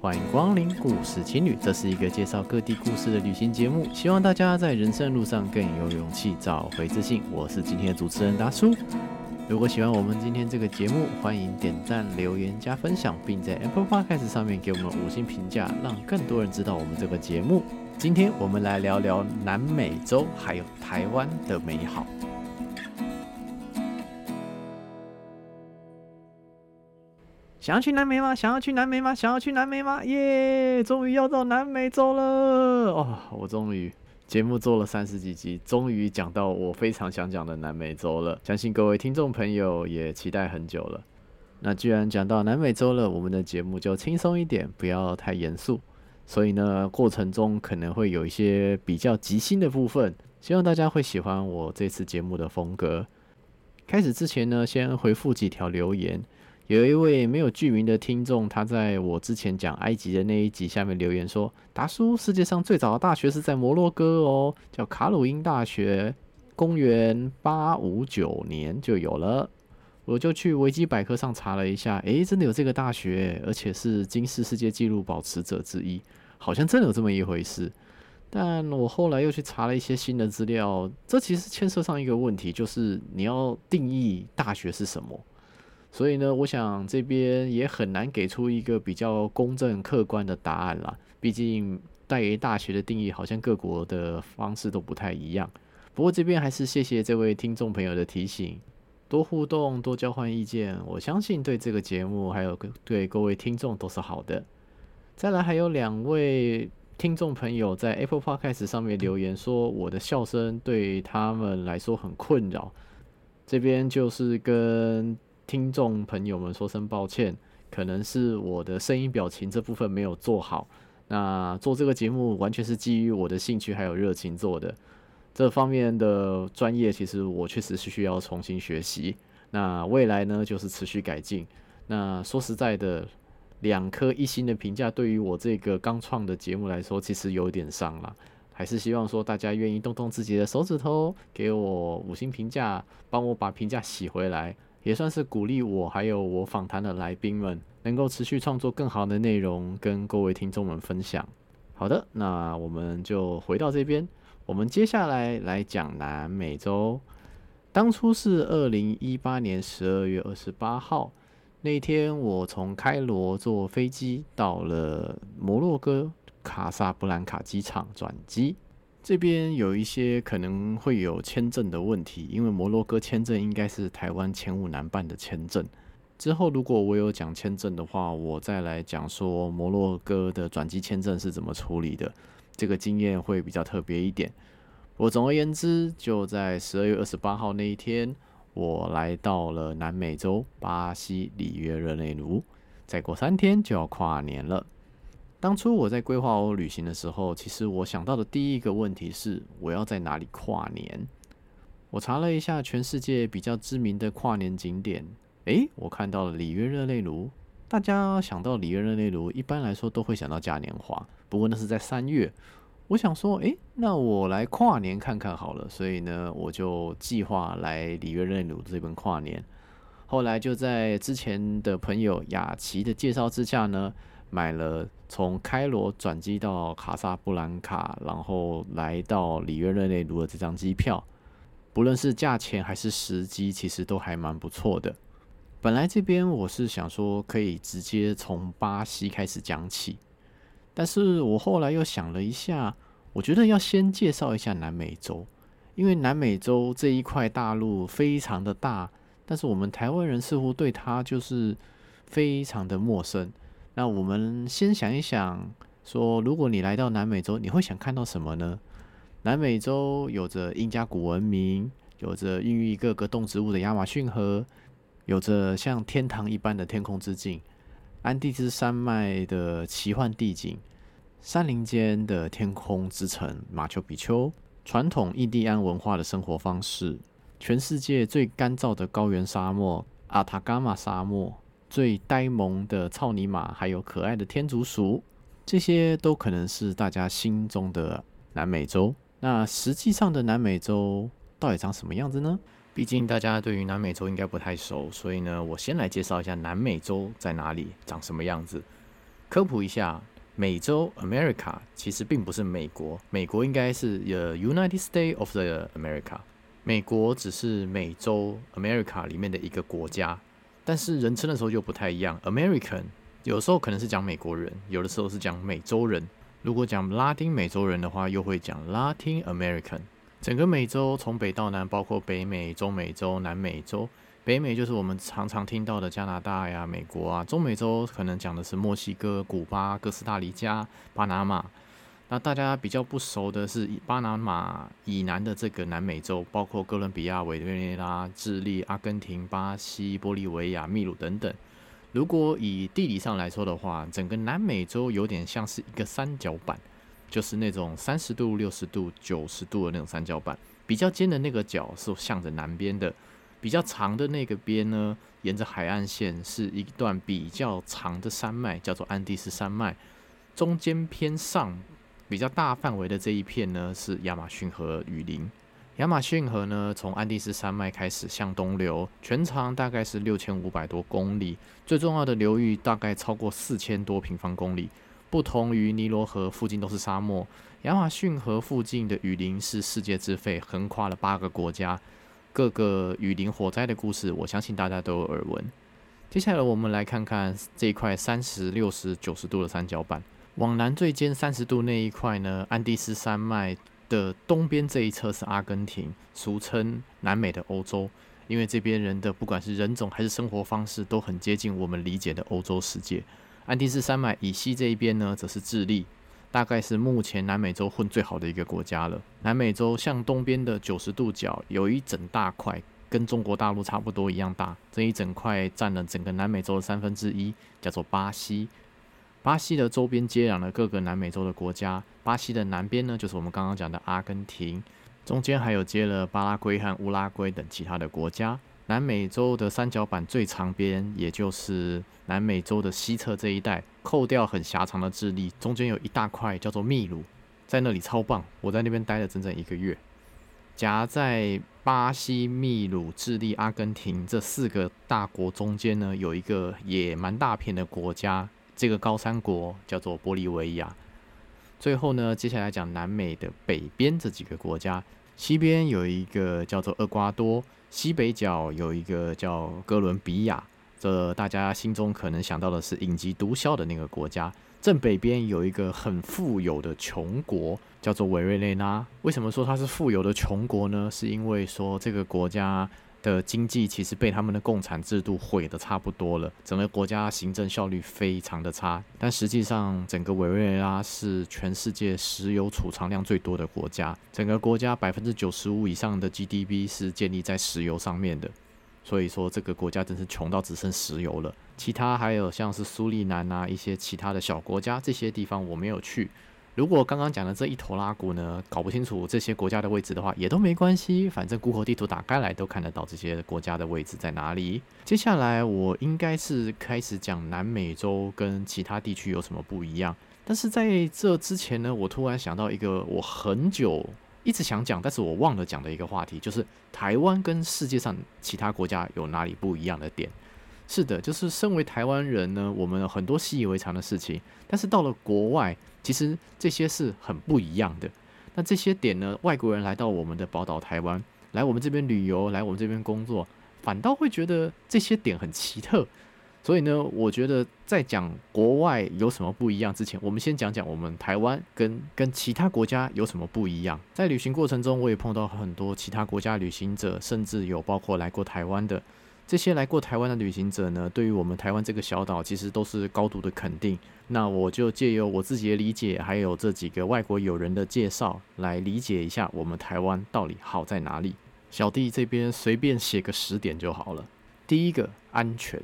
欢迎光临故事青旅，这是一个介绍各地故事的旅行节目，希望大家在人生路上更有勇气，找回自信。我是今天的主持人达叔。如果喜欢我们今天这个节目，欢迎点赞、留言、加分享，并在 Apple Podcast 上面给我们五星评价，让更多人知道我们这个节目。今天我们来聊聊南美洲还有台湾的美好。想要去南美吗？想要去南美吗？想要去南美吗？耶！终于要到南美洲了哦！我终于节目做了三十几集，终于讲到我非常想讲的南美洲了。相信各位听众朋友也期待很久了。那既然讲到南美洲了，我们的节目就轻松一点，不要太严肃。所以呢，过程中可能会有一些比较即兴的部分，希望大家会喜欢我这次节目的风格。开始之前呢，先回复几条留言。有一位没有具名的听众，他在我之前讲埃及的那一集下面留言说：“达叔，世界上最早的大学是在摩洛哥哦，叫卡鲁因大学，公元八五九年就有了。”我就去维基百科上查了一下，诶，真的有这个大学，而且是金氏世界纪录保持者之一，好像真的有这么一回事。但我后来又去查了一些新的资料，这其实牵涉上一个问题，就是你要定义大学是什么。所以呢，我想这边也很难给出一个比较公正客观的答案啦。毕竟大学大学的定义好像各国的方式都不太一样。不过这边还是谢谢这位听众朋友的提醒，多互动，多交换意见，我相信对这个节目还有对各位听众都是好的。再来还有两位听众朋友在 Apple Podcast 上面留言说，我的笑声对他们来说很困扰。这边就是跟听众朋友们，说声抱歉，可能是我的声音表情这部分没有做好。那做这个节目完全是基于我的兴趣还有热情做的，这方面的专业其实我确实是需要重新学习。那未来呢，就是持续改进。那说实在的，两颗一星的评价对于我这个刚创的节目来说，其实有点伤了。还是希望说大家愿意动动自己的手指头，给我五星评价，帮我把评价洗回来。也算是鼓励我，还有我访谈的来宾们，能够持续创作更好的内容，跟各位听众们分享。好的，那我们就回到这边，我们接下来来讲南美洲。当初是二零一八年十二月二十八号那天，我从开罗坐飞机到了摩洛哥卡萨布兰卡机场转机。这边有一些可能会有签证的问题，因为摩洛哥签证应该是台湾前五难办的签证。之后如果我有讲签证的话，我再来讲说摩洛哥的转机签证是怎么处理的，这个经验会比较特别一点。我总而言之，就在十二月二十八号那一天，我来到了南美洲巴西里约热内卢，再过三天就要跨年了。当初我在规划我旅行的时候，其实我想到的第一个问题是我要在哪里跨年。我查了一下全世界比较知名的跨年景点，诶，我看到了里约热内卢。大家想到里约热内卢，一般来说都会想到嘉年华，不过那是在三月。我想说，诶，那我来跨年看看好了。所以呢，我就计划来里约热内卢这边跨年。后来就在之前的朋友雅琪的介绍之下呢。买了从开罗转机到卡萨布兰卡，然后来到里约热内卢的这张机票，不论是价钱还是时机，其实都还蛮不错的。本来这边我是想说可以直接从巴西开始讲起，但是我后来又想了一下，我觉得要先介绍一下南美洲，因为南美洲这一块大陆非常的大，但是我们台湾人似乎对它就是非常的陌生。那我们先想一想，说如果你来到南美洲，你会想看到什么呢？南美洲有着印加古文明，有着孕育各个动植物的亚马逊河，有着像天堂一般的天空之境，安第斯山脉的奇幻地景，山林间的天空之城马丘比丘，传统印第安文化的生活方式，全世界最干燥的高原沙漠阿塔伽马沙漠。最呆萌的草泥马，还有可爱的天竺鼠，这些都可能是大家心中的南美洲。那实际上的南美洲到底长什么样子呢？毕竟大家对于南美洲应该不太熟，所以呢，我先来介绍一下南美洲在哪里，长什么样子。科普一下，美洲 America 其实并不是美国，美国应该是 the United States of the America，美国只是美洲 America 里面的一个国家，但是人称的时候就不太一样，American 有时候可能是讲美国人，有的时候是讲美洲人。如果讲拉丁美洲人的话，又会讲 Latin American。整个美洲从北到南，包括北美、中美洲、南美洲。北美就是我们常常听到的加拿大呀、美国啊。中美洲可能讲的是墨西哥、古巴、哥斯达黎加、巴拿马。那大家比较不熟的是巴拿马以南的这个南美洲，包括哥伦比亚、委内瑞拉、智利、阿根廷、巴西、玻利维亚、秘鲁等等。如果以地理上来说的话，整个南美洲有点像是一个三角板，就是那种三十度、六十度、九十度的那种三角板。比较尖的那个角是向着南边的，比较长的那个边呢，沿着海岸线是一段比较长的山脉，叫做安第斯山脉。中间偏上比较大范围的这一片呢，是亚马逊河雨林。亚马逊河呢，从安第斯山脉开始向东流，全长大概是六千五百多公里，最重要的流域大概超过四千多平方公里。不同于尼罗河附近都是沙漠，亚马逊河附近的雨林是世界之肺，横跨了八个国家。各个雨林火灾的故事，我相信大家都有耳闻。接下来我们来看看这一块三十六十九十度的三角板，往南最尖三十度那一块呢，安第斯山脉。的东边这一侧是阿根廷，俗称南美的欧洲，因为这边人的不管是人种还是生活方式都很接近我们理解的欧洲世界。安第斯山脉以西这一边呢，则是智利，大概是目前南美洲混最好的一个国家了。南美洲向东边的九十度角有一整大块，跟中国大陆差不多一样大，这一整块占了整个南美洲的三分之一，叫做巴西。巴西的周边接壤了各个南美洲的国家。巴西的南边呢，就是我们刚刚讲的阿根廷，中间还有接了巴拉圭和乌拉圭等其他的国家。南美洲的三角板最长边，也就是南美洲的西侧这一带，扣掉很狭长的智利，中间有一大块叫做秘鲁，在那里超棒，我在那边待了整整一个月。夹在巴西、秘鲁、智利、阿根廷这四个大国中间呢，有一个也蛮大片的国家。这个高山国叫做玻利维亚。最后呢，接下来讲南美的北边这几个国家，西边有一个叫做厄瓜多，西北角有一个叫哥伦比亚。这大家心中可能想到的是影集《毒枭》的那个国家。正北边有一个很富有的穷国，叫做委瑞内拉。为什么说它是富有的穷国呢？是因为说这个国家。的经济其实被他们的共产制度毁得差不多了，整个国家行政效率非常的差。但实际上，整个委内瑞拉是全世界石油储藏量最多的国家，整个国家百分之九十五以上的 GDP 是建立在石油上面的。所以说，这个国家真是穷到只剩石油了。其他还有像是苏利南啊，一些其他的小国家，这些地方我没有去。如果刚刚讲的这一头拉骨呢，搞不清楚这些国家的位置的话，也都没关系，反正古口地图打开来都看得到这些国家的位置在哪里。接下来我应该是开始讲南美洲跟其他地区有什么不一样，但是在这之前呢，我突然想到一个我很久一直想讲，但是我忘了讲的一个话题，就是台湾跟世界上其他国家有哪里不一样的点。是的，就是身为台湾人呢，我们很多习以为常的事情，但是到了国外，其实这些是很不一样的。那这些点呢，外国人来到我们的宝岛台湾，来我们这边旅游，来我们这边工作，反倒会觉得这些点很奇特。所以呢，我觉得在讲国外有什么不一样之前，我们先讲讲我们台湾跟跟其他国家有什么不一样。在旅行过程中，我也碰到很多其他国家旅行者，甚至有包括来过台湾的。这些来过台湾的旅行者呢，对于我们台湾这个小岛，其实都是高度的肯定。那我就借由我自己的理解，还有这几个外国友人的介绍，来理解一下我们台湾到底好在哪里。小弟这边随便写个十点就好了。第一个，安全。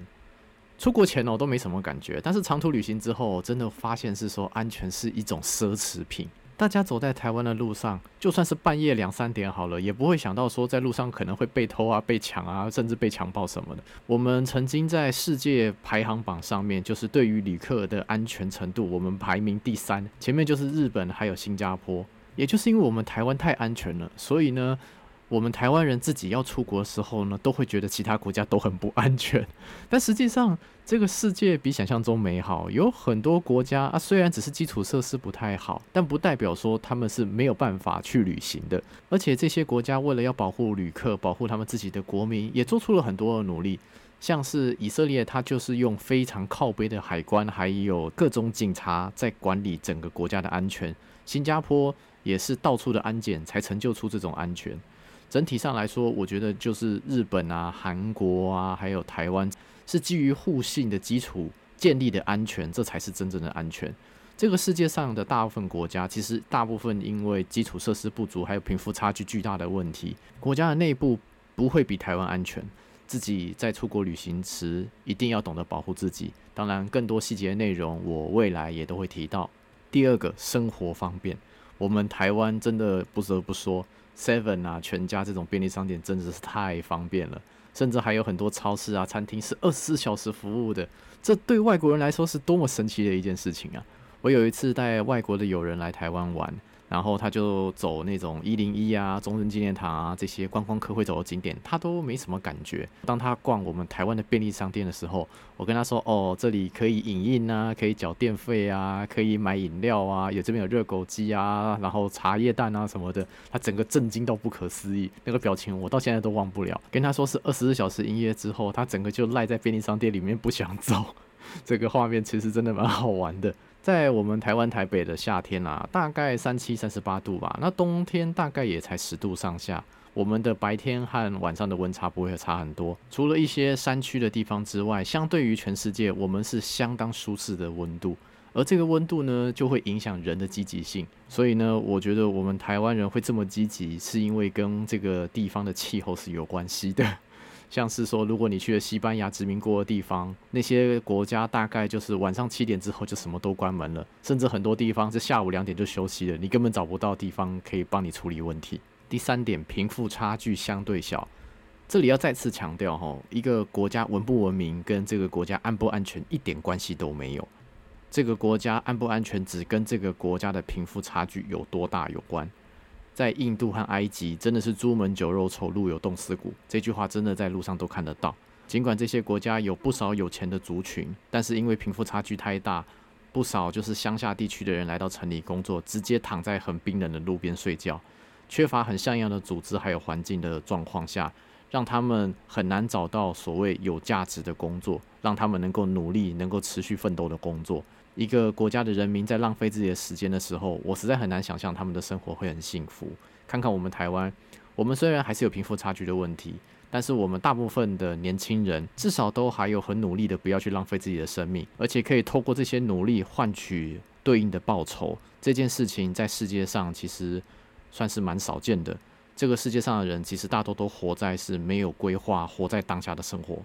出国前哦都没什么感觉，但是长途旅行之后，真的发现是说安全是一种奢侈品。大家走在台湾的路上，就算是半夜两三点好了，也不会想到说在路上可能会被偷啊、被抢啊，甚至被强暴什么的。我们曾经在世界排行榜上面，就是对于旅客的安全程度，我们排名第三，前面就是日本还有新加坡。也就是因为我们台湾太安全了，所以呢，我们台湾人自己要出国的时候呢，都会觉得其他国家都很不安全。但实际上，这个世界比想象中美好。有很多国家啊，虽然只是基础设施不太好，但不代表说他们是没有办法去旅行的。而且这些国家为了要保护旅客，保护他们自己的国民，也做出了很多的努力。像是以色列，它就是用非常靠背的海关，还有各种警察在管理整个国家的安全。新加坡也是到处的安检，才成就出这种安全。整体上来说，我觉得就是日本啊、韩国啊，还有台湾，是基于互信的基础建立的安全，这才是真正的安全。这个世界上的大部分国家，其实大部分因为基础设施不足，还有贫富差距巨大的问题，国家的内部不会比台湾安全。自己在出国旅行时，一定要懂得保护自己。当然，更多细节的内容，我未来也都会提到。第二个，生活方便，我们台湾真的不得不说，Seven 啊、全家这种便利商店真的是太方便了，甚至还有很多超市啊、餐厅是二十四小时服务的，这对外国人来说是多么神奇的一件事情啊！我有一次带外国的友人来台湾玩。然后他就走那种一零一啊、中正纪念堂啊这些观光客会走的景点，他都没什么感觉。当他逛我们台湾的便利商店的时候，我跟他说：“哦，这里可以影印啊，可以缴电费啊，可以买饮料啊，有这边有热狗机啊，然后茶叶蛋啊什么的。”他整个震惊到不可思议，那个表情我到现在都忘不了。跟他说是二十四小时营业之后，他整个就赖在便利商店里面不想走。这个画面其实真的蛮好玩的。在我们台湾台北的夏天啊，大概三七三十八度吧。那冬天大概也才十度上下。我们的白天和晚上的温差不会差很多。除了一些山区的地方之外，相对于全世界，我们是相当舒适的温度。而这个温度呢，就会影响人的积极性。所以呢，我觉得我们台湾人会这么积极，是因为跟这个地方的气候是有关系的。像是说，如果你去了西班牙殖民过的地方，那些国家大概就是晚上七点之后就什么都关门了，甚至很多地方是下午两点就休息了，你根本找不到地方可以帮你处理问题。第三点，贫富差距相对小，这里要再次强调哈，一个国家文不文明跟这个国家安不安全一点关系都没有，这个国家安不安全只跟这个国家的贫富差距有多大有关。在印度和埃及，真的是朱门酒肉臭，路有冻死骨。这句话真的在路上都看得到。尽管这些国家有不少有钱的族群，但是因为贫富差距太大，不少就是乡下地区的人来到城里工作，直接躺在很冰冷的路边睡觉，缺乏很像样的组织还有环境的状况下，让他们很难找到所谓有价值的工作，让他们能够努力、能够持续奋斗的工作。一个国家的人民在浪费自己的时间的时候，我实在很难想象他们的生活会很幸福。看看我们台湾，我们虽然还是有贫富差距的问题，但是我们大部分的年轻人至少都还有很努力的不要去浪费自己的生命，而且可以透过这些努力换取对应的报酬。这件事情在世界上其实算是蛮少见的。这个世界上的人其实大多都活在是没有规划、活在当下的生活。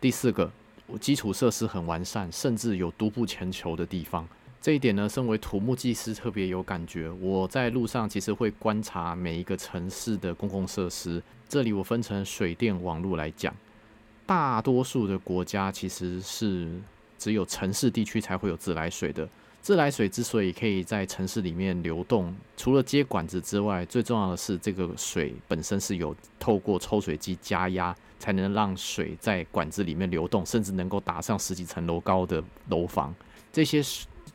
第四个。基础设施很完善，甚至有独步全球的地方。这一点呢，身为土木技师特别有感觉。我在路上其实会观察每一个城市的公共设施。这里我分成水电网络来讲，大多数的国家其实是只有城市地区才会有自来水的。自来水之所以可以在城市里面流动，除了接管子之外，最重要的是这个水本身是有透过抽水机加压，才能让水在管子里面流动，甚至能够打上十几层楼高的楼房。这些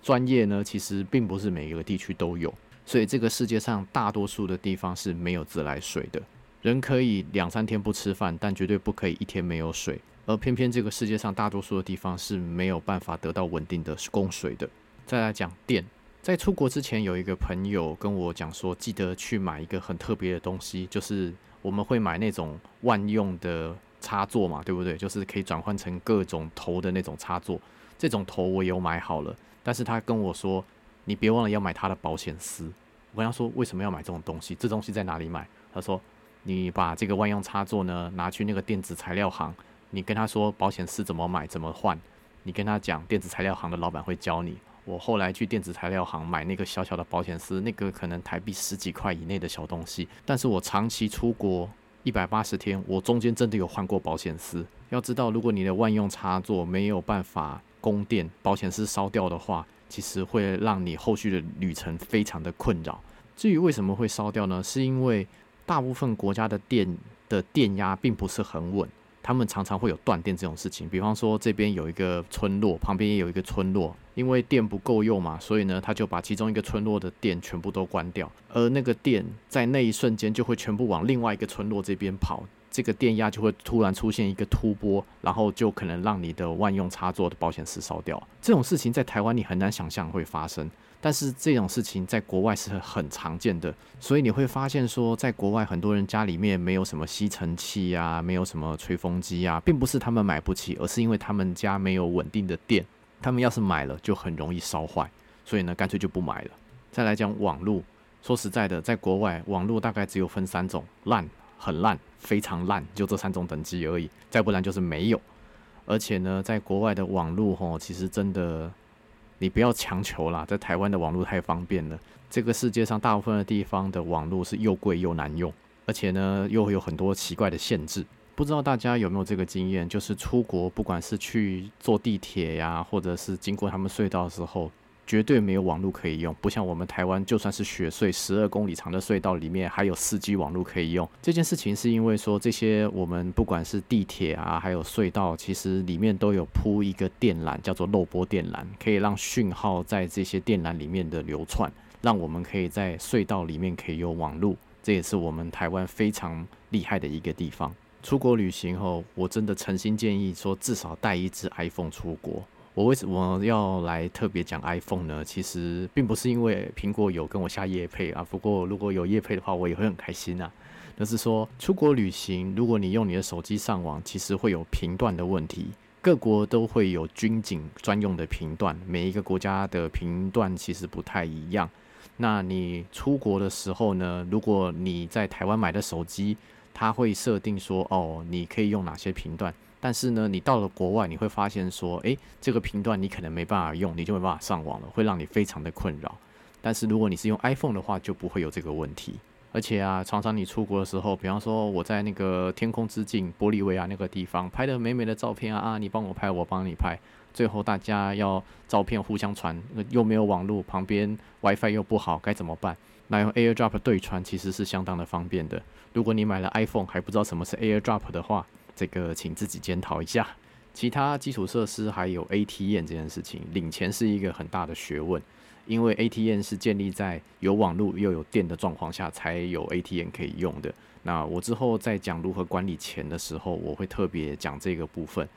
专业呢，其实并不是每一个地区都有，所以这个世界上大多数的地方是没有自来水的。人可以两三天不吃饭，但绝对不可以一天没有水。而偏偏这个世界上大多数的地方是没有办法得到稳定的供水的。再来讲电，在出国之前，有一个朋友跟我讲说，记得去买一个很特别的东西，就是我们会买那种万用的插座嘛，对不对？就是可以转换成各种头的那种插座。这种头我有买好了，但是他跟我说，你别忘了要买他的保险丝。我跟他说，为什么要买这种东西？这东西在哪里买？他说，你把这个万用插座呢拿去那个电子材料行，你跟他说保险丝怎么买怎么换，你跟他讲，电子材料行的老板会教你。我后来去电子材料行买那个小小的保险丝，那个可能台币十几块以内的小东西。但是我长期出国一百八十天，我中间真的有换过保险丝。要知道，如果你的万用插座没有办法供电，保险丝烧掉的话，其实会让你后续的旅程非常的困扰。至于为什么会烧掉呢？是因为大部分国家的电的电压并不是很稳。他们常常会有断电这种事情，比方说这边有一个村落，旁边也有一个村落，因为电不够用嘛，所以呢，他就把其中一个村落的电全部都关掉，而那个电在那一瞬间就会全部往另外一个村落这边跑，这个电压就会突然出现一个突波，然后就可能让你的万用插座的保险丝烧掉。这种事情在台湾你很难想象会发生。但是这种事情在国外是很常见的，所以你会发现说，在国外很多人家里面没有什么吸尘器啊，没有什么吹风机啊，并不是他们买不起，而是因为他们家没有稳定的电，他们要是买了就很容易烧坏，所以呢，干脆就不买了。再来讲网络，说实在的，在国外网络大概只有分三种：烂、很烂、非常烂，就这三种等级而已，再不然就是没有。而且呢，在国外的网络吼，其实真的。你不要强求啦，在台湾的网络太方便了。这个世界上大部分的地方的网络是又贵又难用，而且呢又有很多奇怪的限制。不知道大家有没有这个经验，就是出国，不管是去坐地铁呀，或者是经过他们隧道的时候。绝对没有网络可以用，不像我们台湾，就算是雪隧十二公里长的隧道里面，还有四 G 网络可以用。这件事情是因为说，这些我们不管是地铁啊，还有隧道，其实里面都有铺一个电缆，叫做漏波电缆，可以让讯号在这些电缆里面的流窜，让我们可以在隧道里面可以有网络。这也是我们台湾非常厉害的一个地方。出国旅行后，我真的诚心建议说，至少带一只 iPhone 出国。我为什么要来特别讲 iPhone 呢？其实并不是因为苹果有跟我下夜配啊，不过如果有夜配的话，我也会很开心啊。那是说出国旅行，如果你用你的手机上网，其实会有频段的问题。各国都会有军警专用的频段，每一个国家的频段其实不太一样。那你出国的时候呢，如果你在台湾买的手机，它会设定说，哦，你可以用哪些频段。但是呢，你到了国外，你会发现说，诶，这个频段你可能没办法用，你就没办法上网了，会让你非常的困扰。但是如果你是用 iPhone 的话，就不会有这个问题。而且啊，常常你出国的时候，比方说我在那个天空之境玻利维亚那个地方拍的美美的照片啊，啊，你帮我拍，我帮你拍，最后大家要照片互相传，又没有网络，旁边 WiFi 又不好，该怎么办？那用 AirDrop 对传其实是相当的方便的。如果你买了 iPhone 还不知道什么是 AirDrop 的话，这个请自己检讨一下，其他基础设施还有 ATM 这件事情，领钱是一个很大的学问，因为 ATM 是建立在有网络又有电的状况下才有 ATM 可以用的。那我之后在讲如何管理钱的时候，我会特别讲这个部分。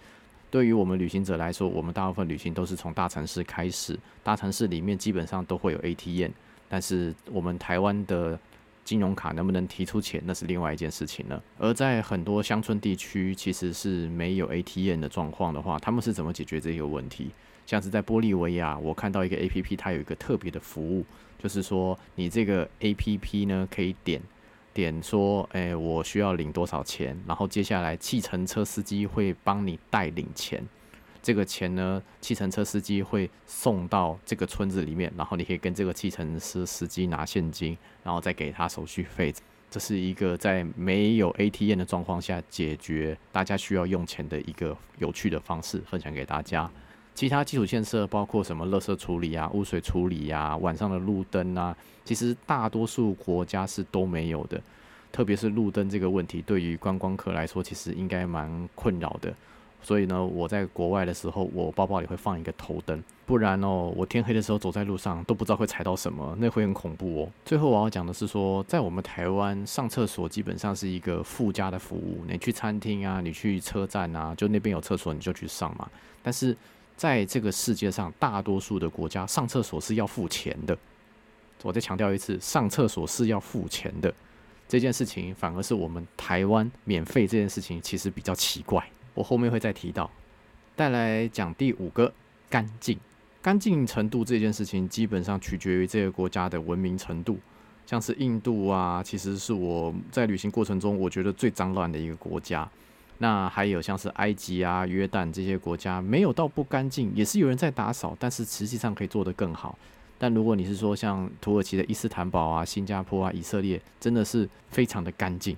对于我们旅行者来说，我们大部分旅行都是从大城市开始，大城市里面基本上都会有 ATM，但是我们台湾的金融卡能不能提出钱，那是另外一件事情了。而在很多乡村地区，其实是没有 ATM 的状况的话，他们是怎么解决这个问题？像是在玻利维亚，我看到一个 APP，它有一个特别的服务，就是说你这个 APP 呢，可以点点说，诶，我需要领多少钱，然后接下来计程车司机会帮你代领钱。这个钱呢，计程车司机会送到这个村子里面，然后你可以跟这个计程车司机拿现金，然后再给他手续费。这是一个在没有 ATM 的状况下解决大家需要用钱的一个有趣的方式，分享给大家。其他基础建设包括什么？垃圾处理啊，污水处理啊，晚上的路灯啊，其实大多数国家是都没有的。特别是路灯这个问题，对于观光客来说，其实应该蛮困扰的。所以呢，我在国外的时候，我包包里会放一个头灯，不然哦，我天黑的时候走在路上都不知道会踩到什么，那会很恐怖哦。最后我要讲的是说，在我们台湾上厕所基本上是一个附加的服务，你去餐厅啊，你去车站啊，就那边有厕所你就去上嘛。但是在这个世界上，大多数的国家上厕所是要付钱的。我再强调一次，上厕所是要付钱的这件事情，反而是我们台湾免费这件事情其实比较奇怪。我后面会再提到，带来讲第五个干净，干净程度这件事情基本上取决于这个国家的文明程度。像是印度啊，其实是我在旅行过程中我觉得最脏乱的一个国家。那还有像是埃及啊、约旦这些国家，没有到不干净，也是有人在打扫，但是实际上可以做得更好。但如果你是说像土耳其的伊斯坦堡啊、新加坡啊、以色列，真的是非常的干净。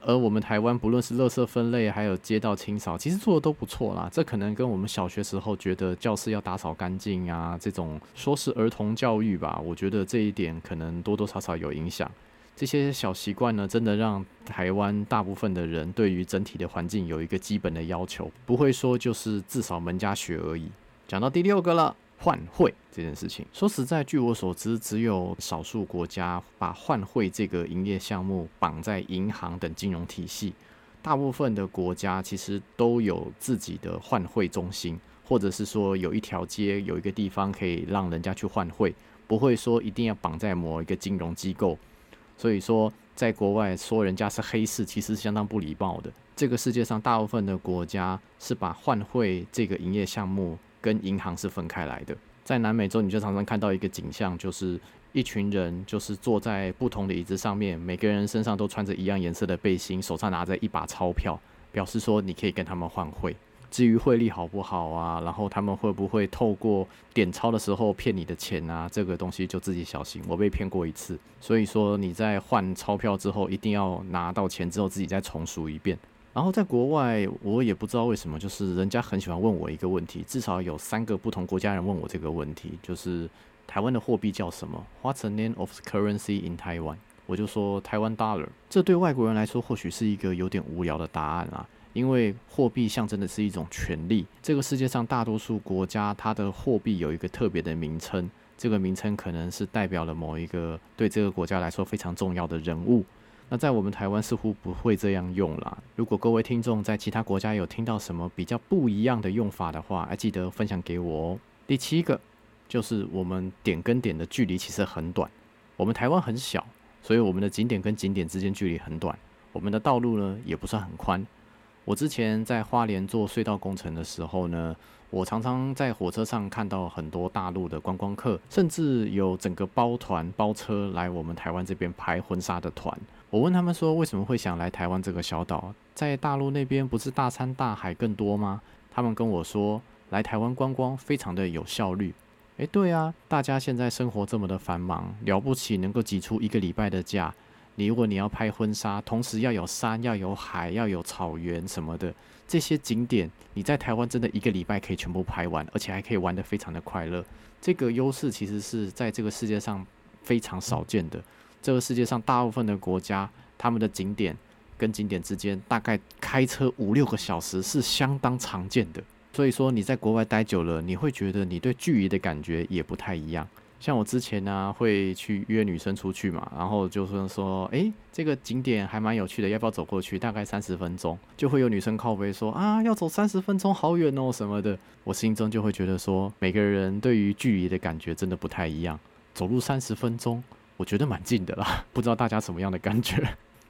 而我们台湾不论是垃圾分类，还有街道清扫，其实做的都不错啦。这可能跟我们小学时候觉得教室要打扫干净啊，这种说是儿童教育吧，我觉得这一点可能多多少少有影响。这些小习惯呢，真的让台湾大部分的人对于整体的环境有一个基本的要求，不会说就是至少门家雪而已。讲到第六个了，换汇这件事情，说实在，据我所知，只有少数国家把换汇这个营业项目绑在银行等金融体系，大部分的国家其实都有自己的换汇中心，或者是说有一条街有一个地方可以让人家去换汇，不会说一定要绑在某一个金融机构。所以说，在国外说人家是黑市，其实是相当不礼貌的。这个世界上大部分的国家是把换汇这个营业项目跟银行是分开来的。在南美洲，你就常常看到一个景象，就是一群人就是坐在不同的椅子上面，每个人身上都穿着一样颜色的背心，手上拿着一把钞票，表示说你可以跟他们换汇。至于汇率好不好啊，然后他们会不会透过点钞的时候骗你的钱啊？这个东西就自己小心。我被骗过一次，所以说你在换钞票之后，一定要拿到钱之后自己再重数一遍。然后在国外，我也不知道为什么，就是人家很喜欢问我一个问题，至少有三个不同国家人问我这个问题，就是台湾的货币叫什么？What's the name of the currency in Taiwan？我就说台湾 dollar。这对外国人来说或许是一个有点无聊的答案啊。因为货币象征的是一种权力，这个世界上大多数国家它的货币有一个特别的名称，这个名称可能是代表了某一个对这个国家来说非常重要的人物。那在我们台湾似乎不会这样用啦。如果各位听众在其他国家有听到什么比较不一样的用法的话，还记得分享给我哦。第七个就是我们点跟点的距离其实很短，我们台湾很小，所以我们的景点跟景点之间距离很短，我们的道路呢也不算很宽。我之前在花莲做隧道工程的时候呢，我常常在火车上看到很多大陆的观光客，甚至有整个包团包车来我们台湾这边拍婚纱的团。我问他们说，为什么会想来台湾这个小岛？在大陆那边不是大山大海更多吗？他们跟我说，来台湾观光非常的有效率。诶，对啊，大家现在生活这么的繁忙，了不起能够挤出一个礼拜的假。你如果你要拍婚纱，同时要有山，要有海，要有草原什么的这些景点，你在台湾真的一个礼拜可以全部拍完，而且还可以玩得非常的快乐。这个优势其实是在这个世界上非常少见的。这个世界上大部分的国家，他们的景点跟景点之间大概开车五六个小时是相当常见的。所以说你在国外待久了，你会觉得你对距离的感觉也不太一样。像我之前呢、会去约女生出去嘛，然后就说说，诶，这个景点还蛮有趣的，要不要走过去？大概三十分钟，就会有女生靠背说啊，要走三十分钟，好远哦什么的。我心中就会觉得说，每个人对于距离的感觉真的不太一样。走路三十分钟，我觉得蛮近的啦，不知道大家什么样的感觉。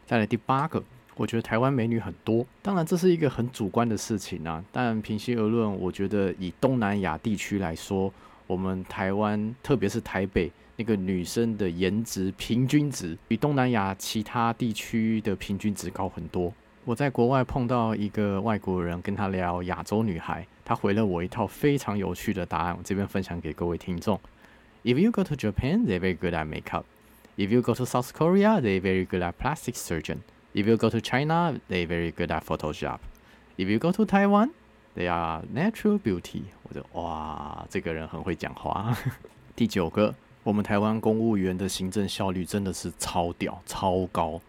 再来第八个，我觉得台湾美女很多，当然这是一个很主观的事情啊，但平心而论，我觉得以东南亚地区来说。我们台湾，特别是台北，那个女生的颜值平均值比东南亚其他地区的平均值高很多。我在国外碰到一个外国人，跟他聊亚洲女孩，他回了我一套非常有趣的答案，我这边分享给各位听众。If you go to Japan, they're very good at makeup. If you go to South Korea, they're very good at plastic surgeon. If you go to China, they're very good at Photoshop. If you go to Taiwan, they are natural beauty. 我就哇，这个人很会讲话。第九个，我们台湾公务员的行政效率真的是超屌、超高。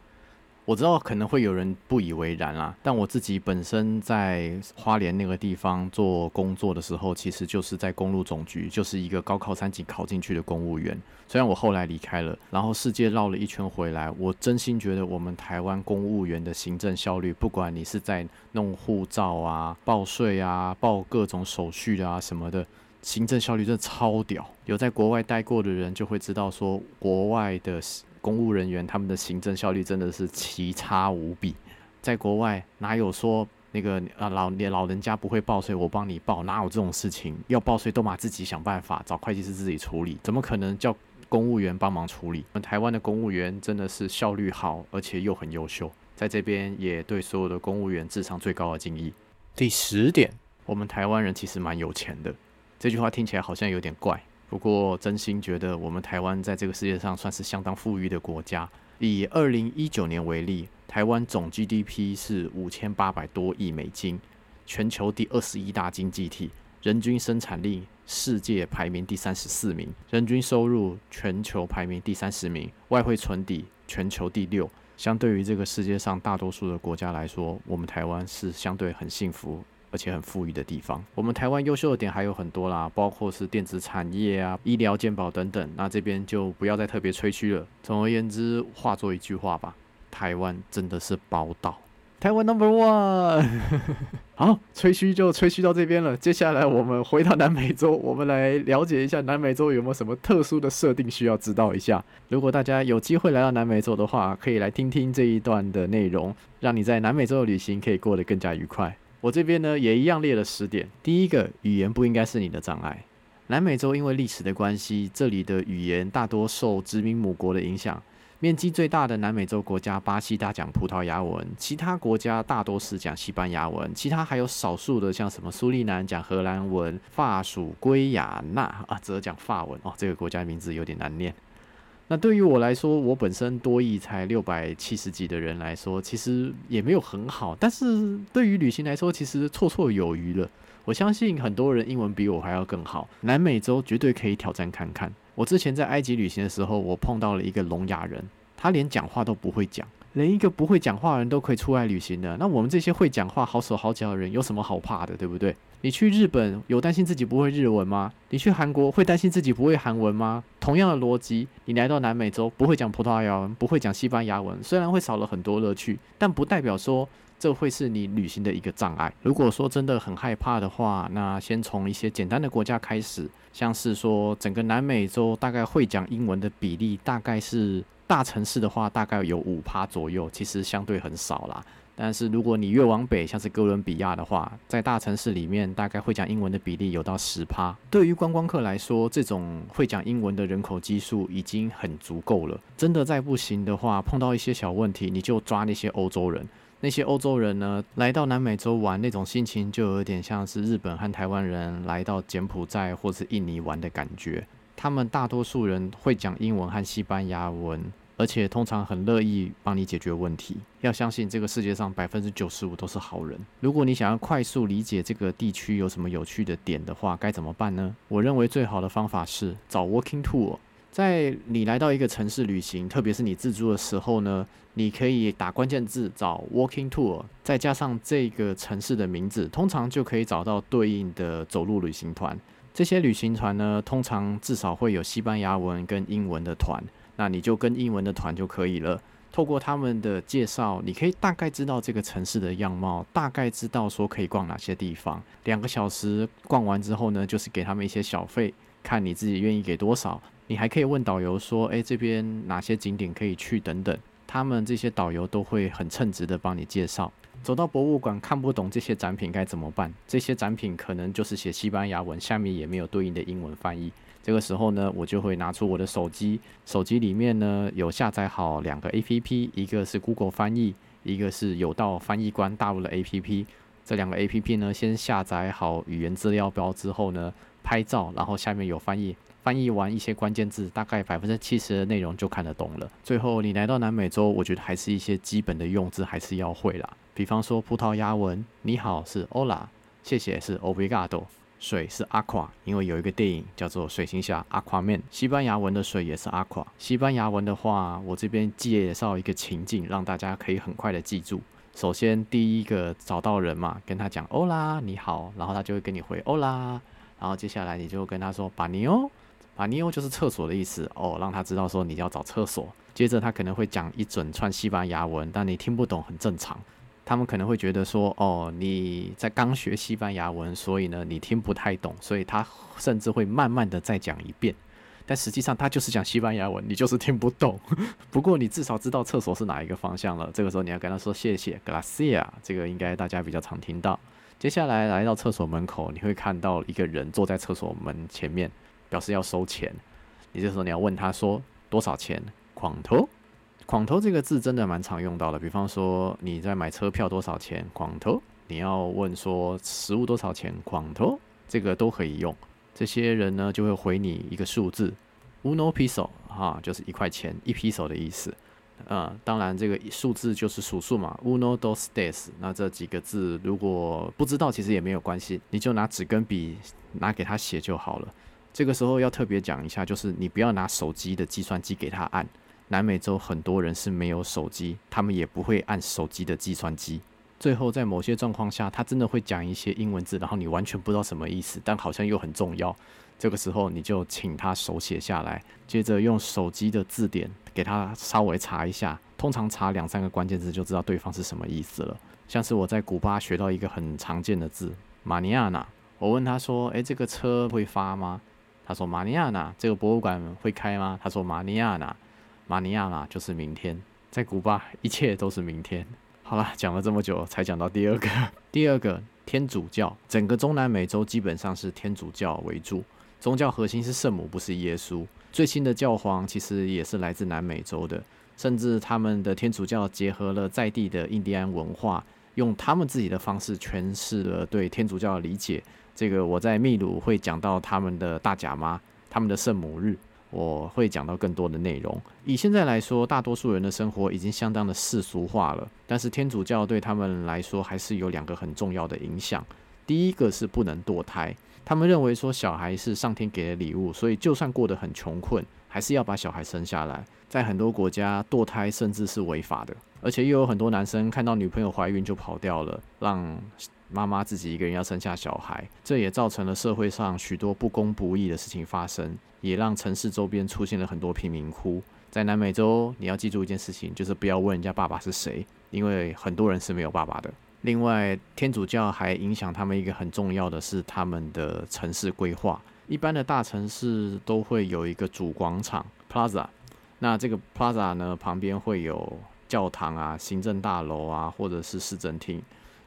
我知道可能会有人不以为然啦，但我自己本身在花莲那个地方做工作的时候，其实就是在公路总局，就是一个高考三级考进去的公务员。虽然我后来离开了，然后世界绕了一圈回来，我真心觉得我们台湾公务员的行政效率，不管你是在弄护照啊、报税啊、报各种手续啊什么的，行政效率真的超屌。有在国外待过的人就会知道，说国外的。公务人员他们的行政效率真的是奇差无比，在国外哪有说那个啊老年老人家不会报税，我帮你报，哪有这种事情？要报税都嘛自己想办法，找会计师自己处理，怎么可能叫公务员帮忙处理？我们台湾的公务员真的是效率好，而且又很优秀，在这边也对所有的公务员智商最高的敬意。第十点，我们台湾人其实蛮有钱的，这句话听起来好像有点怪。不过，真心觉得我们台湾在这个世界上算是相当富裕的国家。以二零一九年为例，台湾总 GDP 是五千八百多亿美金，全球第二十一大经济体，人均生产力世界排名第三十四名，人均收入全球排名第三十名，外汇存底全球第六。相对于这个世界上大多数的国家来说，我们台湾是相对很幸福而且很富裕的地方。我们台湾优秀的点还有很多啦，包括是电子产业啊、医疗健保等等。那这边就不要再特别吹嘘了。总而言之，化作一句话吧，台湾真的是宝岛。台湾 Number One，好，吹嘘就吹嘘到这边了。接下来我们回到南美洲，我们来了解一下南美洲有没有什么特殊的设定需要知道一下。如果大家有机会来到南美洲的话，可以来听听这一段的内容，让你在南美洲的旅行可以过得更加愉快。我这边呢也一样列了十点。第一个，语言不应该是你的障碍。南美洲因为历史的关系，这里的语言大多受殖民母国的影响。面积最大的南美洲国家巴西大讲葡萄牙文，其他国家大多是讲西班牙文，其他还有少数的像什么苏利南讲荷兰文，法属圭亚那啊则讲法文哦，这个国家名字有点难念。那对于我来说，我本身多益才六百七十几的人来说，其实也没有很好，但是对于旅行来说，其实绰绰有余了。我相信很多人英文比我还要更好，南美洲绝对可以挑战看看。我之前在埃及旅行的时候，我碰到了一个聋哑人，他连讲话都不会讲，连一个不会讲话的人都可以出来旅行的。那我们这些会讲话、好手好脚的人有什么好怕的，对不对？你去日本有担心自己不会日文吗？你去韩国会担心自己不会韩文吗？同样的逻辑，你来到南美洲不会讲葡萄牙文，不会讲西班牙文，虽然会少了很多乐趣，但不代表说这会是你旅行的一个障碍。如果说真的很害怕的话，那先从一些简单的国家开始。像是说，整个南美洲大概会讲英文的比例，大概是大城市的话，大概有五趴左右，其实相对很少啦。但是如果你越往北，像是哥伦比亚的话，在大城市里面，大概会讲英文的比例有到十趴。对于观光客来说，这种会讲英文的人口基数已经很足够了。真的再不行的话，碰到一些小问题，你就抓那些欧洲人。那些欧洲人呢，来到南美洲玩，那种心情就有点像是日本和台湾人来到柬埔寨或是印尼玩的感觉。他们大多数人会讲英文和西班牙文，而且通常很乐意帮你解决问题。要相信这个世界上百分之九十五都是好人。如果你想要快速理解这个地区有什么有趣的点的话，该怎么办呢？我认为最好的方法是找 Walking Tour。在你来到一个城市旅行，特别是你自助的时候呢，你可以打关键字找 Walking Tour，再加上这个城市的名字，通常就可以找到对应的走路旅行团。这些旅行团呢，通常至少会有西班牙文跟英文的团，那你就跟英文的团就可以了。透过他们的介绍，你可以大概知道这个城市的样貌，大概知道说可以逛哪些地方。两个小时逛完之后呢，就是给他们一些小费，看你自己愿意给多少。你还可以问导游说：“诶，这边哪些景点可以去？”等等，他们这些导游都会很称职的帮你介绍。走到博物馆看不懂这些展品该怎么办？这些展品可能就是写西班牙文，下面也没有对应的英文翻译。这个时候呢，我就会拿出我的手机，手机里面呢有下载好两个 APP，一个是 Google 翻译，一个是有道翻译官大陆的 APP。这两个 APP 呢，先下载好语言资料包之后呢，拍照，然后下面有翻译。翻译完一些关键字，大概百分之七十的内容就看得懂了。最后，你来到南美洲，我觉得还是一些基本的用字还是要会啦。比方说，葡萄牙文“你好”是 “Hola”，谢谢是 “Obrigado”，水是 “Aqua”，因为有一个电影叫做《水行侠》（Aquaman）。西班牙文的水也是 “Aqua”。西班牙文的话，我这边介绍一个情境，让大家可以很快的记住。首先，第一个找到人嘛，跟他讲 “Hola”，你好，然后他就会跟你回 “Hola”，然后接下来你就跟他说 “Baño”。巴尼欧就是厕所的意思哦，让他知道说你要找厕所。接着他可能会讲一整串西班牙文，但你听不懂很正常。他们可能会觉得说哦，你在刚学西班牙文，所以呢你听不太懂，所以他甚至会慢慢的再讲一遍。但实际上他就是讲西班牙文，你就是听不懂。不过你至少知道厕所是哪一个方向了。这个时候你要跟他说谢谢，Gracias，这个应该大家比较常听到。接下来来到厕所门口，你会看到一个人坐在厕所门前面。表示要收钱，也就是说你要问他说多少钱？Quanto？Quanto 这个字真的蛮常用到的。比方说你在买车票多少钱？Quanto？你要问说食物多少钱？Quanto？这个都可以用。这些人呢就会回你一个数字，uno peso，哈，就是一块钱，一 peso 的意思。呃，当然这个数字就是数数嘛，uno dos tres。那这几个字如果不知道，其实也没有关系，你就拿纸跟笔拿给他写就好了。这个时候要特别讲一下，就是你不要拿手机的计算机给他按，南美洲很多人是没有手机，他们也不会按手机的计算机。最后，在某些状况下，他真的会讲一些英文字，然后你完全不知道什么意思，但好像又很重要。这个时候，你就请他手写下来，接着用手机的字典给他稍微查一下，通常查两三个关键字就知道对方是什么意思了。像是我在古巴学到一个很常见的字“马尼亚纳”，我问他说：“诶，这个车会发吗？”他说：“马尼亚纳。”这个博物馆会开吗？他说：“马尼亚纳，马尼亚纳就是明天。”在古巴，一切都是明天。好了，讲了这么久，才讲到第二个。第二个，天主教，整个中南美洲基本上是天主教为主，宗教核心是圣母，不是耶稣。最新的教皇其实也是来自南美洲的，甚至他们的天主教结合了在地的印第安文化，用他们自己的方式诠释了对天主教的理解。这个我在秘鲁会讲到他们的大甲妈，他们的圣母日。我会讲到更多的内容。以现在来说，大多数人的生活已经相当的世俗化了，但是天主教对他们来说还是有两个很重要的影响。第一个是不能堕胎，他们认为说小孩是上天给的礼物，所以就算过得很穷困，还是要把小孩生下来。在很多国家，堕胎甚至是违法的，而且又有很多男生看到女朋友怀孕就跑掉了，让妈妈自己一个人要生下小孩，这也造成了社会上许多不公不义的事情发生，也让城市周边出现了很多贫民窟。在南美洲，你要记住一件事情，就是不要问人家爸爸是谁，因为很多人是没有爸爸的。另外，天主教还影响他们一个很重要的是他们的城市规划。一般的大城市都会有一个主广场 （plaza），那这个 plaza 呢，旁边会有教堂啊、行政大楼啊，或者是市政厅。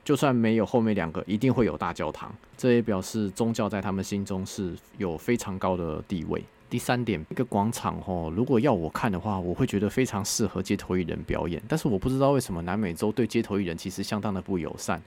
就算没有后面两个，一定会有大教堂。这也表示宗教在他们心中是有非常高的地位。第三点，一个广场哦，如果要我看的话，我会觉得非常适合街头艺人表演。但是我不知道为什么南美洲对街头艺人其实相当的不友善。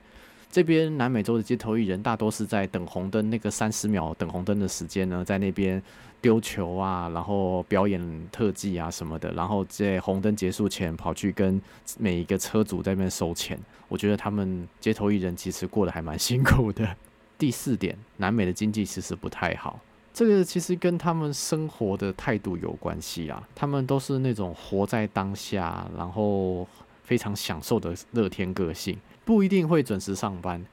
这边南美洲的街头艺人大多是在等红灯那个三十秒等红灯的时间呢，在那边丢球啊，然后表演特技啊什么的，然后在红灯结束前跑去跟每一个车主在那边收钱。我觉得他们街头艺人其实过得还蛮 辛苦的。第四点，南美的经济其实不太好，这个其实跟他们生活的态度有关系啊。他们都是那种活在当下，然后非常享受的乐天个性。不一定会准时上班，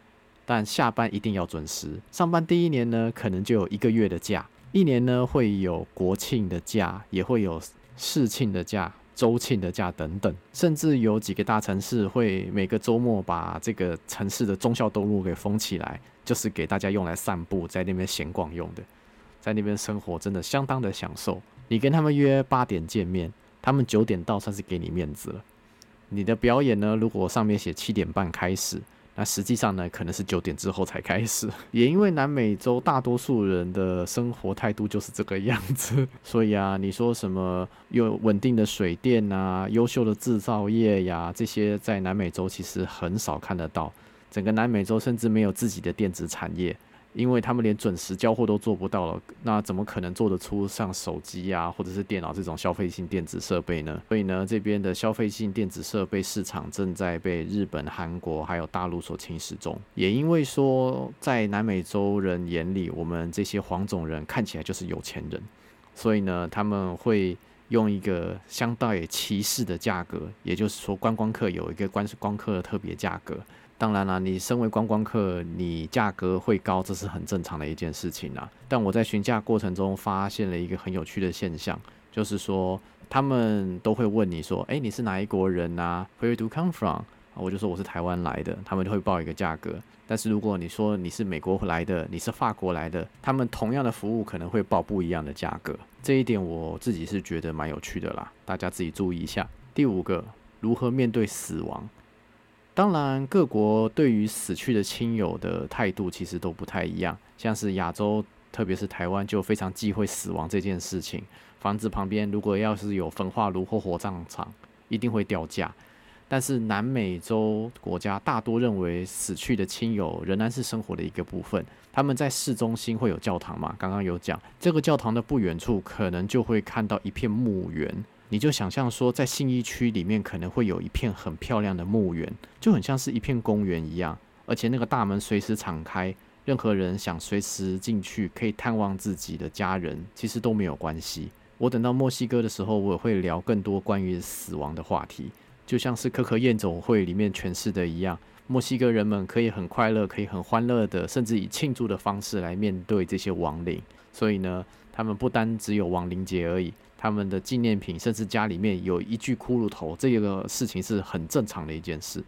但下班一定要准时。上班第一年呢，可能就有一个月的假；一年呢，会有国庆的假，也会有市庆的假、周庆的假等等。甚至有几个大城市会每个周末把这个城市的忠孝东路给封起来，就是给大家用来散步，在那边闲逛用的。在那边生活真的相当的享受。你跟他们约八点见面，他们九点到，算是给你面子了。你的表演呢？如果上面写七点半开始，那实际上呢，可能是九点之后才开始。也因为南美洲大多数人的生活态度就是这个样子，所以啊，你说什么有稳定的水电啊、优秀的制造业呀，这些在南美洲其实很少看得到。整个南美洲甚至没有自己的电子产业。因为他们连准时交货都做不到了，那怎么可能做得出像手机啊，或者是电脑这种消费性电子设备呢？所以呢，这边的消费性电子设备市场正在被日本、韩国还有大陆所侵蚀中。也因为说，在南美洲人眼里，我们这些黄种人看起来就是有钱人，所以呢，他们会用一个相当歧视的价格，也就是说，观光客有一个观光客的特别价格。当然了，你身为观光客，你价格会高，这是很正常的一件事情啊。但我在询价过程中发现了一个很有趣的现象，就是说他们都会问你说：“诶，你是哪一国人啊？Where do you come from？” 我就说我是台湾来的，他们就会报一个价格。但是如果你说你是美国来的，你是法国来的，他们同样的服务可能会报不一样的价格。这一点我自己是觉得蛮有趣的啦，大家自己注意一下。第五个，如何面对死亡？当然，各国对于死去的亲友的态度其实都不太一样。像是亚洲，特别是台湾，就非常忌讳死亡这件事情。房子旁边如果要是有焚化炉或火葬场，一定会掉价。但是南美洲国家大多认为死去的亲友仍然是生活的一个部分。他们在市中心会有教堂嘛？刚刚有讲，这个教堂的不远处可能就会看到一片墓园。你就想象说，在信义区里面可能会有一片很漂亮的墓园，就很像是一片公园一样，而且那个大门随时敞开，任何人想随时进去可以探望自己的家人，其实都没有关系。我等到墨西哥的时候，我也会聊更多关于死亡的话题，就像是可可宴总会里面诠释的一样，墨西哥人们可以很快乐，可以很欢乐的，甚至以庆祝的方式来面对这些亡灵。所以呢，他们不单只有亡灵节而已，他们的纪念品，甚至家里面有一具骷髅头，这个事情是很正常的一件事。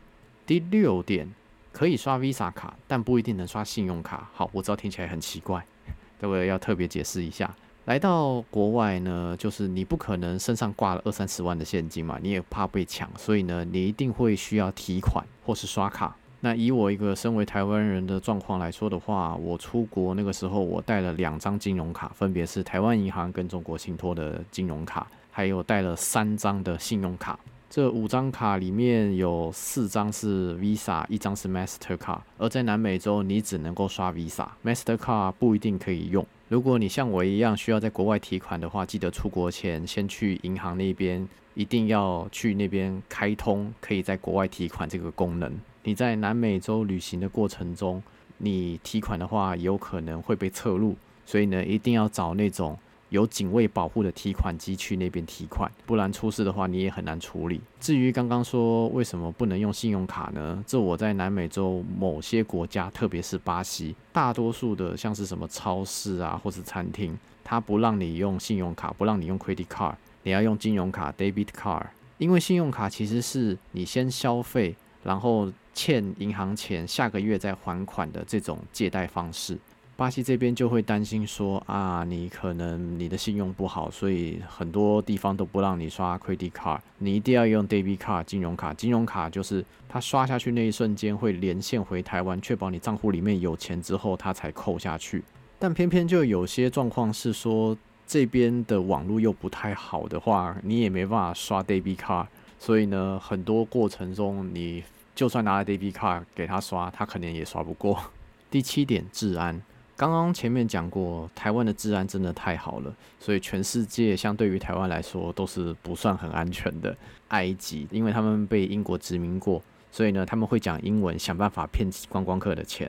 第六点，可以刷 Visa 卡，但不一定能刷信用卡。好，我知道听起来很奇怪，这个要特别解释一下。来到国外呢，就是你不可能身上挂了二三十万的现金嘛，你也怕被抢，所以呢，你一定会需要提款或是刷卡。那以我一个身为台湾人的状况来说的话，我出国那个时候，我带了两张金融卡，分别是台湾银行跟中国信托的金融卡，还有带了三张的信用卡。这五张卡里面有四张是 Visa，一张是 Mastercard。而在南美洲，你只能够刷 Visa，Mastercard 不一定可以用。如果你像我一样需要在国外提款的话，记得出国前先去银行那边，一定要去那边开通可以在国外提款这个功能。你在南美洲旅行的过程中，你提款的话有可能会被侧录，所以呢，一定要找那种有警卫保护的提款机去那边提款，不然出事的话你也很难处理。至于刚刚说为什么不能用信用卡呢？这我在南美洲某些国家，特别是巴西，大多数的像是什么超市啊或是餐厅，它不让你用信用卡，不让你用 credit card，你要用金融卡 debit card，因为信用卡其实是你先消费。然后欠银行钱，下个月再还款的这种借贷方式，巴西这边就会担心说啊，你可能你的信用不好，所以很多地方都不让你刷 credit card，你一定要用 debit card 金融卡。金融卡就是它刷下去那一瞬间会连线回台湾，确保你账户里面有钱之后，它才扣下去。但偏偏就有些状况是说，这边的网络又不太好的话，你也没办法刷 debit card。所以呢，很多过程中，你就算拿了 debit card 给他刷，他可能也刷不过。第七点，治安。刚刚前面讲过，台湾的治安真的太好了，所以全世界相对于台湾来说都是不算很安全的。埃及，因为他们被英国殖民过，所以呢，他们会讲英文，想办法骗观光客的钱。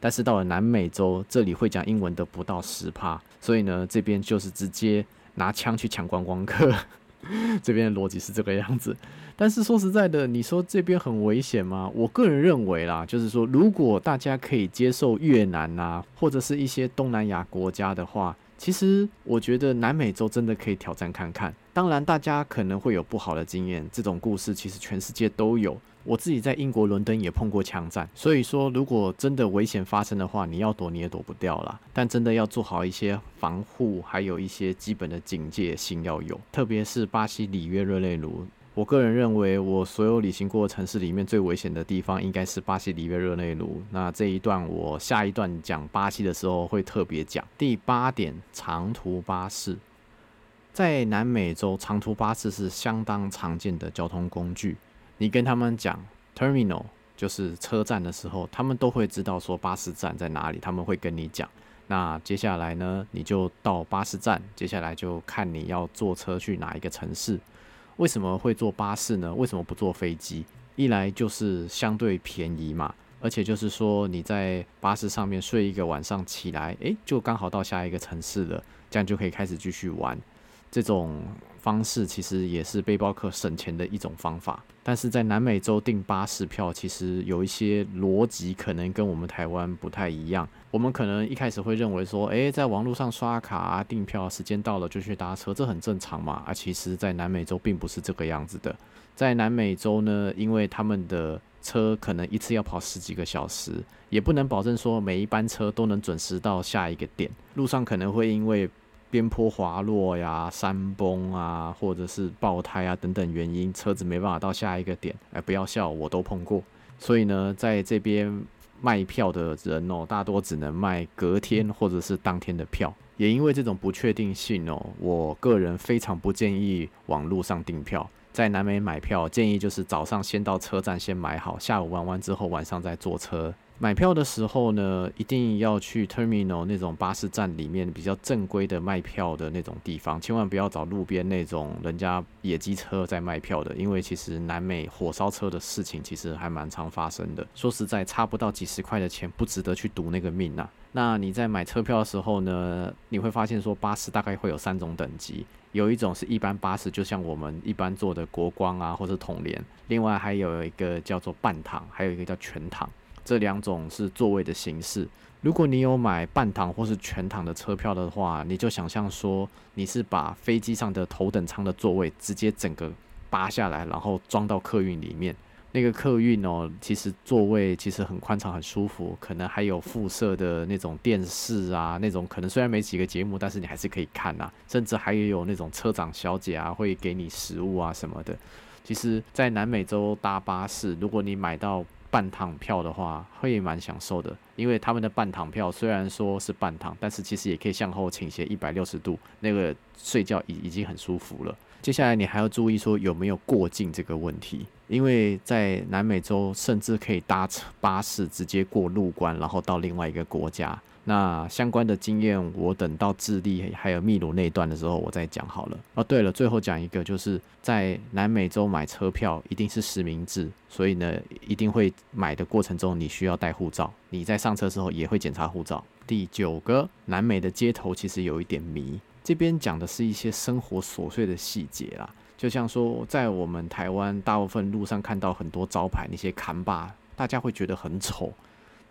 但是到了南美洲，这里会讲英文的不到十趴，所以呢，这边就是直接拿枪去抢观光客。这边的逻辑是这个样子，但是说实在的，你说这边很危险吗？我个人认为啦，就是说，如果大家可以接受越南呐，或者是一些东南亚国家的话，其实我觉得南美洲真的可以挑战看看。当然，大家可能会有不好的经验，这种故事其实全世界都有。我自己在英国伦敦也碰过枪战，所以说如果真的危险发生的话，你要躲你也躲不掉啦。但真的要做好一些防护，还有一些基本的警戒心要有。特别是巴西里约热内卢，我个人认为我所有旅行过的城市里面最危险的地方应该是巴西里约热内卢。那这一段我下一段讲巴西的时候会特别讲。第八点，长途巴士，在南美洲长途巴士是相当常见的交通工具。你跟他们讲 terminal 就是车站的时候，他们都会知道说巴士站在哪里，他们会跟你讲。那接下来呢，你就到巴士站，接下来就看你要坐车去哪一个城市。为什么会坐巴士呢？为什么不坐飞机？一来就是相对便宜嘛，而且就是说你在巴士上面睡一个晚上，起来，诶，就刚好到下一个城市了，这样就可以开始继续玩。这种方式其实也是背包客省钱的一种方法，但是在南美洲订巴士票，其实有一些逻辑可能跟我们台湾不太一样。我们可能一开始会认为说，诶，在网络上刷卡啊，订票，时间到了就去搭车，这很正常嘛。啊，其实，在南美洲并不是这个样子的。在南美洲呢，因为他们的车可能一次要跑十几个小时，也不能保证说每一班车都能准时到下一个点，路上可能会因为边坡滑落呀、山崩啊，或者是爆胎啊等等原因，车子没办法到下一个点。哎，不要笑，我都碰过。所以呢，在这边卖票的人哦，大多只能卖隔天或者是当天的票。也因为这种不确定性哦，我个人非常不建议网络上订票。在南美买票，建议就是早上先到车站先买好，下午玩完之后，晚上再坐车买票的时候呢，一定要去 terminal 那种巴士站里面比较正规的卖票的那种地方，千万不要找路边那种人家野鸡车在卖票的，因为其实南美火烧车的事情其实还蛮常发生的。说实在，差不到几十块的钱，不值得去赌那个命呐。那你在买车票的时候呢，你会发现说巴士大概会有三种等级，有一种是一般巴士，就像我们一般坐的国光啊或者统联，另外还有一个叫做半躺，还有一个叫全躺。这两种是座位的形式。如果你有买半糖或是全糖的车票的话，你就想象说你是把飞机上的头等舱的座位直接整个扒下来，然后装到客运里面。那个客运哦，其实座位其实很宽敞、很舒服，可能还有附设的那种电视啊，那种可能虽然没几个节目，但是你还是可以看呐。甚至还有那种车长小姐啊，会给你食物啊什么的。其实，在南美洲搭巴士，如果你买到半躺票的话会蛮享受的，因为他们的半躺票虽然说是半躺，但是其实也可以向后倾斜一百六十度，那个睡觉已已经很舒服了。接下来你还要注意说有没有过境这个问题，因为在南美洲甚至可以搭车巴士直接过陆关，然后到另外一个国家。那相关的经验，我等到智利还有秘鲁那一段的时候，我再讲好了。哦，对了，最后讲一个，就是在南美洲买车票一定是实名制，所以呢，一定会买的过程中你需要带护照，你在上车之后也会检查护照。第九个，南美的街头其实有一点迷，这边讲的是一些生活琐碎的细节啦，就像说在我们台湾大部分路上看到很多招牌那些看板，大家会觉得很丑。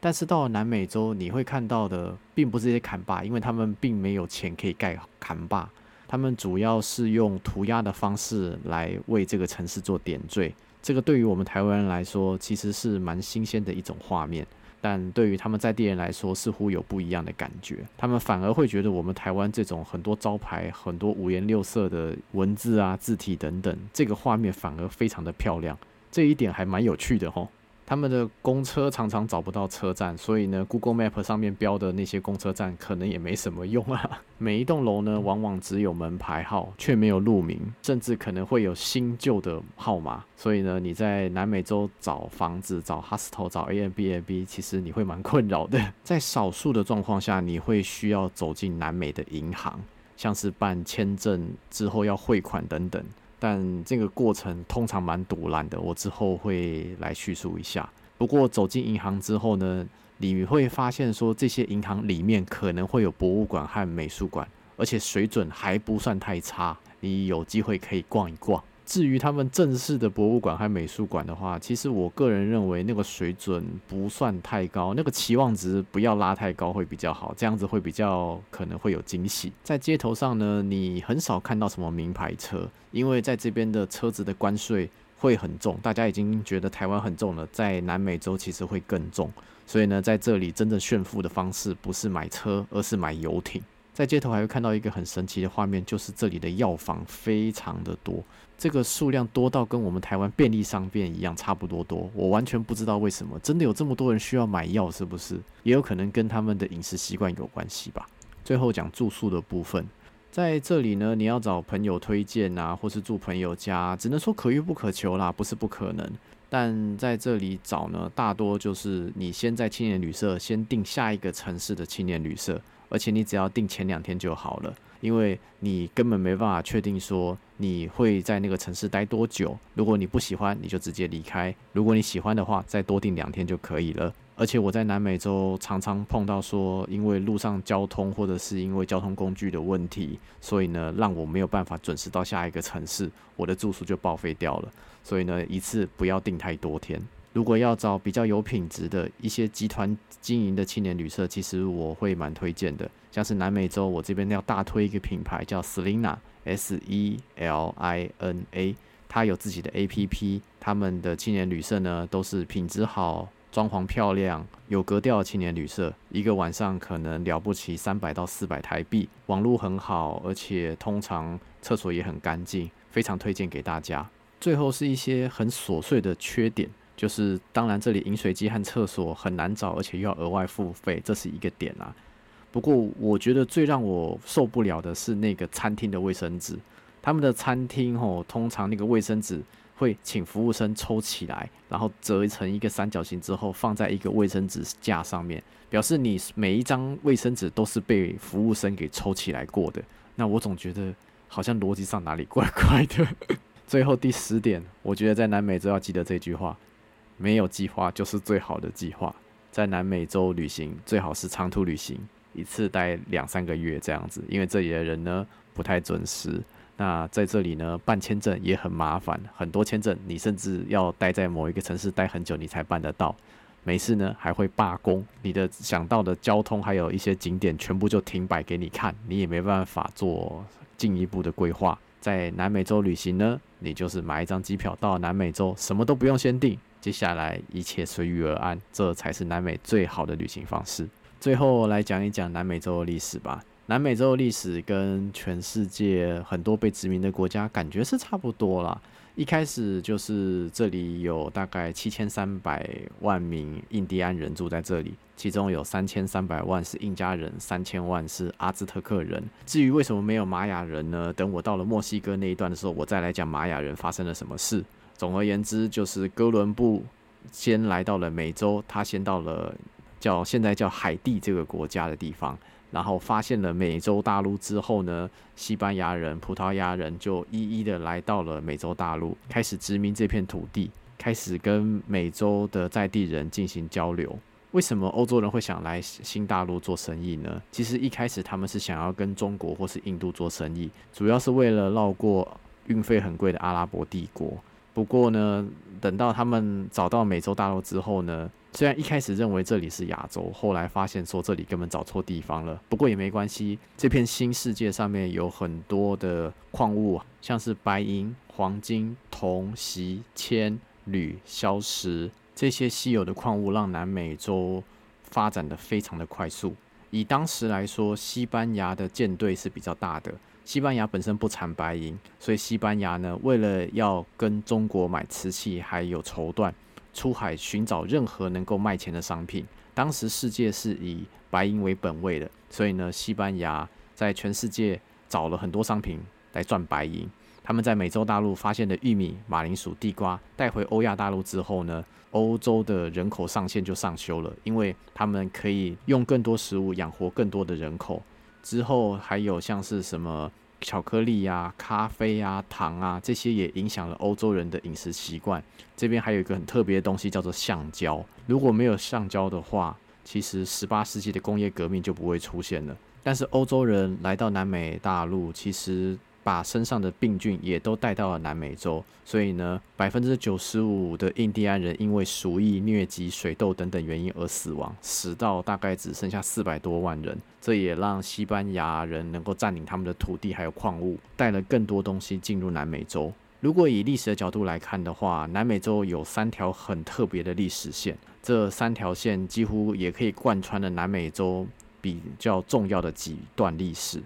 但是到了南美洲，你会看到的并不是这些坎坝，因为他们并没有钱可以盖坎坝，他们主要是用涂鸦的方式来为这个城市做点缀。这个对于我们台湾人来说，其实是蛮新鲜的一种画面，但对于他们在地人来说，似乎有不一样的感觉。他们反而会觉得我们台湾这种很多招牌、很多五颜六色的文字啊、字体等等，这个画面反而非常的漂亮。这一点还蛮有趣的吼。他们的公车常常找不到车站，所以呢，Google Map 上面标的那些公车站可能也没什么用啊。每一栋楼呢，往往只有门牌号，却没有路名，甚至可能会有新旧的号码。所以呢，你在南美洲找房子、找 hostel、找 Airbnb，其实你会蛮困扰的。在少数的状况下，你会需要走进南美的银行，像是办签证之后要汇款等等。但这个过程通常蛮堵拦的，我之后会来叙述一下。不过走进银行之后呢，你会发现说这些银行里面可能会有博物馆和美术馆，而且水准还不算太差，你有机会可以逛一逛。至于他们正式的博物馆和美术馆的话，其实我个人认为那个水准不算太高，那个期望值不要拉太高会比较好，这样子会比较可能会有惊喜。在街头上呢，你很少看到什么名牌车，因为在这边的车子的关税会很重，大家已经觉得台湾很重了，在南美洲其实会更重，所以呢，在这里真正炫富的方式不是买车，而是买游艇。在街头还会看到一个很神奇的画面，就是这里的药房非常的多，这个数量多到跟我们台湾便利商店一样，差不多多。我完全不知道为什么，真的有这么多人需要买药，是不是？也有可能跟他们的饮食习惯有关系吧。最后讲住宿的部分，在这里呢，你要找朋友推荐啊，或是住朋友家，只能说可遇不可求啦，不是不可能。但在这里找呢，大多就是你先在青年旅社先订下一个城市的青年旅社。而且你只要订前两天就好了，因为你根本没办法确定说你会在那个城市待多久。如果你不喜欢，你就直接离开；如果你喜欢的话，再多订两天就可以了。而且我在南美洲常常碰到说，因为路上交通或者是因为交通工具的问题，所以呢，让我没有办法准时到下一个城市，我的住宿就报废掉了。所以呢，一次不要订太多天。如果要找比较有品质的一些集团经营的青年旅社，其实我会蛮推荐的。像是南美洲，我这边要大推一个品牌叫 Selina，S E L I N A，它有自己的 APP，他们的青年旅社呢都是品质好、装潢漂亮、有格调的青年旅社，一个晚上可能了不起三百到四百台币，网络很好，而且通常厕所也很干净，非常推荐给大家。最后是一些很琐碎的缺点。就是，当然，这里饮水机和厕所很难找，而且又要额外付费，这是一个点啊。不过，我觉得最让我受不了的是那个餐厅的卫生纸。他们的餐厅吼，通常那个卫生纸会请服务生抽起来，然后折成一个三角形之后放在一个卫生纸架上面，表示你每一张卫生纸都是被服务生给抽起来过的。那我总觉得好像逻辑上哪里怪怪的。最后第十点，我觉得在南美洲要记得这句话：没有计划就是最好的计划。在南美洲旅行最好是长途旅行，一次待两三个月这样子，因为这里的人呢不太准时。那在这里呢办签证也很麻烦，很多签证你甚至要待在某一个城市待很久你才办得到。没事呢还会罢工，你的想到的交通还有一些景点全部就停摆给你看，你也没办法做进一步的规划。在南美洲旅行呢，你就是买一张机票到南美洲，什么都不用先定，接下来一切随遇而安，这才是南美最好的旅行方式。最后来讲一讲南美洲的历史吧。南美洲的历史跟全世界很多被殖民的国家感觉是差不多啦。一开始就是这里有大概七千三百万名印第安人住在这里。其中有三千三百万是印加人，三千万是阿兹特克人。至于为什么没有玛雅人呢？等我到了墨西哥那一段的时候，我再来讲玛雅人发生了什么事。总而言之，就是哥伦布先来到了美洲，他先到了叫现在叫海地这个国家的地方，然后发现了美洲大陆之后呢，西班牙人、葡萄牙人就一一的来到了美洲大陆，开始殖民这片土地，开始跟美洲的在地人进行交流。为什么欧洲人会想来新大陆做生意呢？其实一开始他们是想要跟中国或是印度做生意，主要是为了绕过运费很贵的阿拉伯帝国。不过呢，等到他们找到美洲大陆之后呢，虽然一开始认为这里是亚洲，后来发现说这里根本找错地方了。不过也没关系，这片新世界上面有很多的矿物，像是白银、黄金、铜、锡、铅、铝、硝石。这些稀有的矿物让南美洲发展得非常的快速。以当时来说，西班牙的舰队是比较大的。西班牙本身不产白银，所以西班牙呢，为了要跟中国买瓷器还有绸缎，出海寻找任何能够卖钱的商品。当时世界是以白银为本位的，所以呢，西班牙在全世界找了很多商品来赚白银。他们在美洲大陆发现的玉米、马铃薯、地瓜带回欧亚大陆之后呢，欧洲的人口上限就上修了，因为他们可以用更多食物养活更多的人口。之后还有像是什么巧克力呀、咖啡呀、糖啊，这些也影响了欧洲人的饮食习惯。这边还有一个很特别的东西叫做橡胶，如果没有橡胶的话，其实十八世纪的工业革命就不会出现了。但是欧洲人来到南美大陆，其实。把身上的病菌也都带到了南美洲，所以呢，百分之九十五的印第安人因为鼠疫、疟疾、水痘等等原因而死亡，死到大概只剩下四百多万人。这也让西班牙人能够占领他们的土地还有矿物，带了更多东西进入南美洲。如果以历史的角度来看的话，南美洲有三条很特别的历史线，这三条线几乎也可以贯穿了南美洲比较重要的几段历史。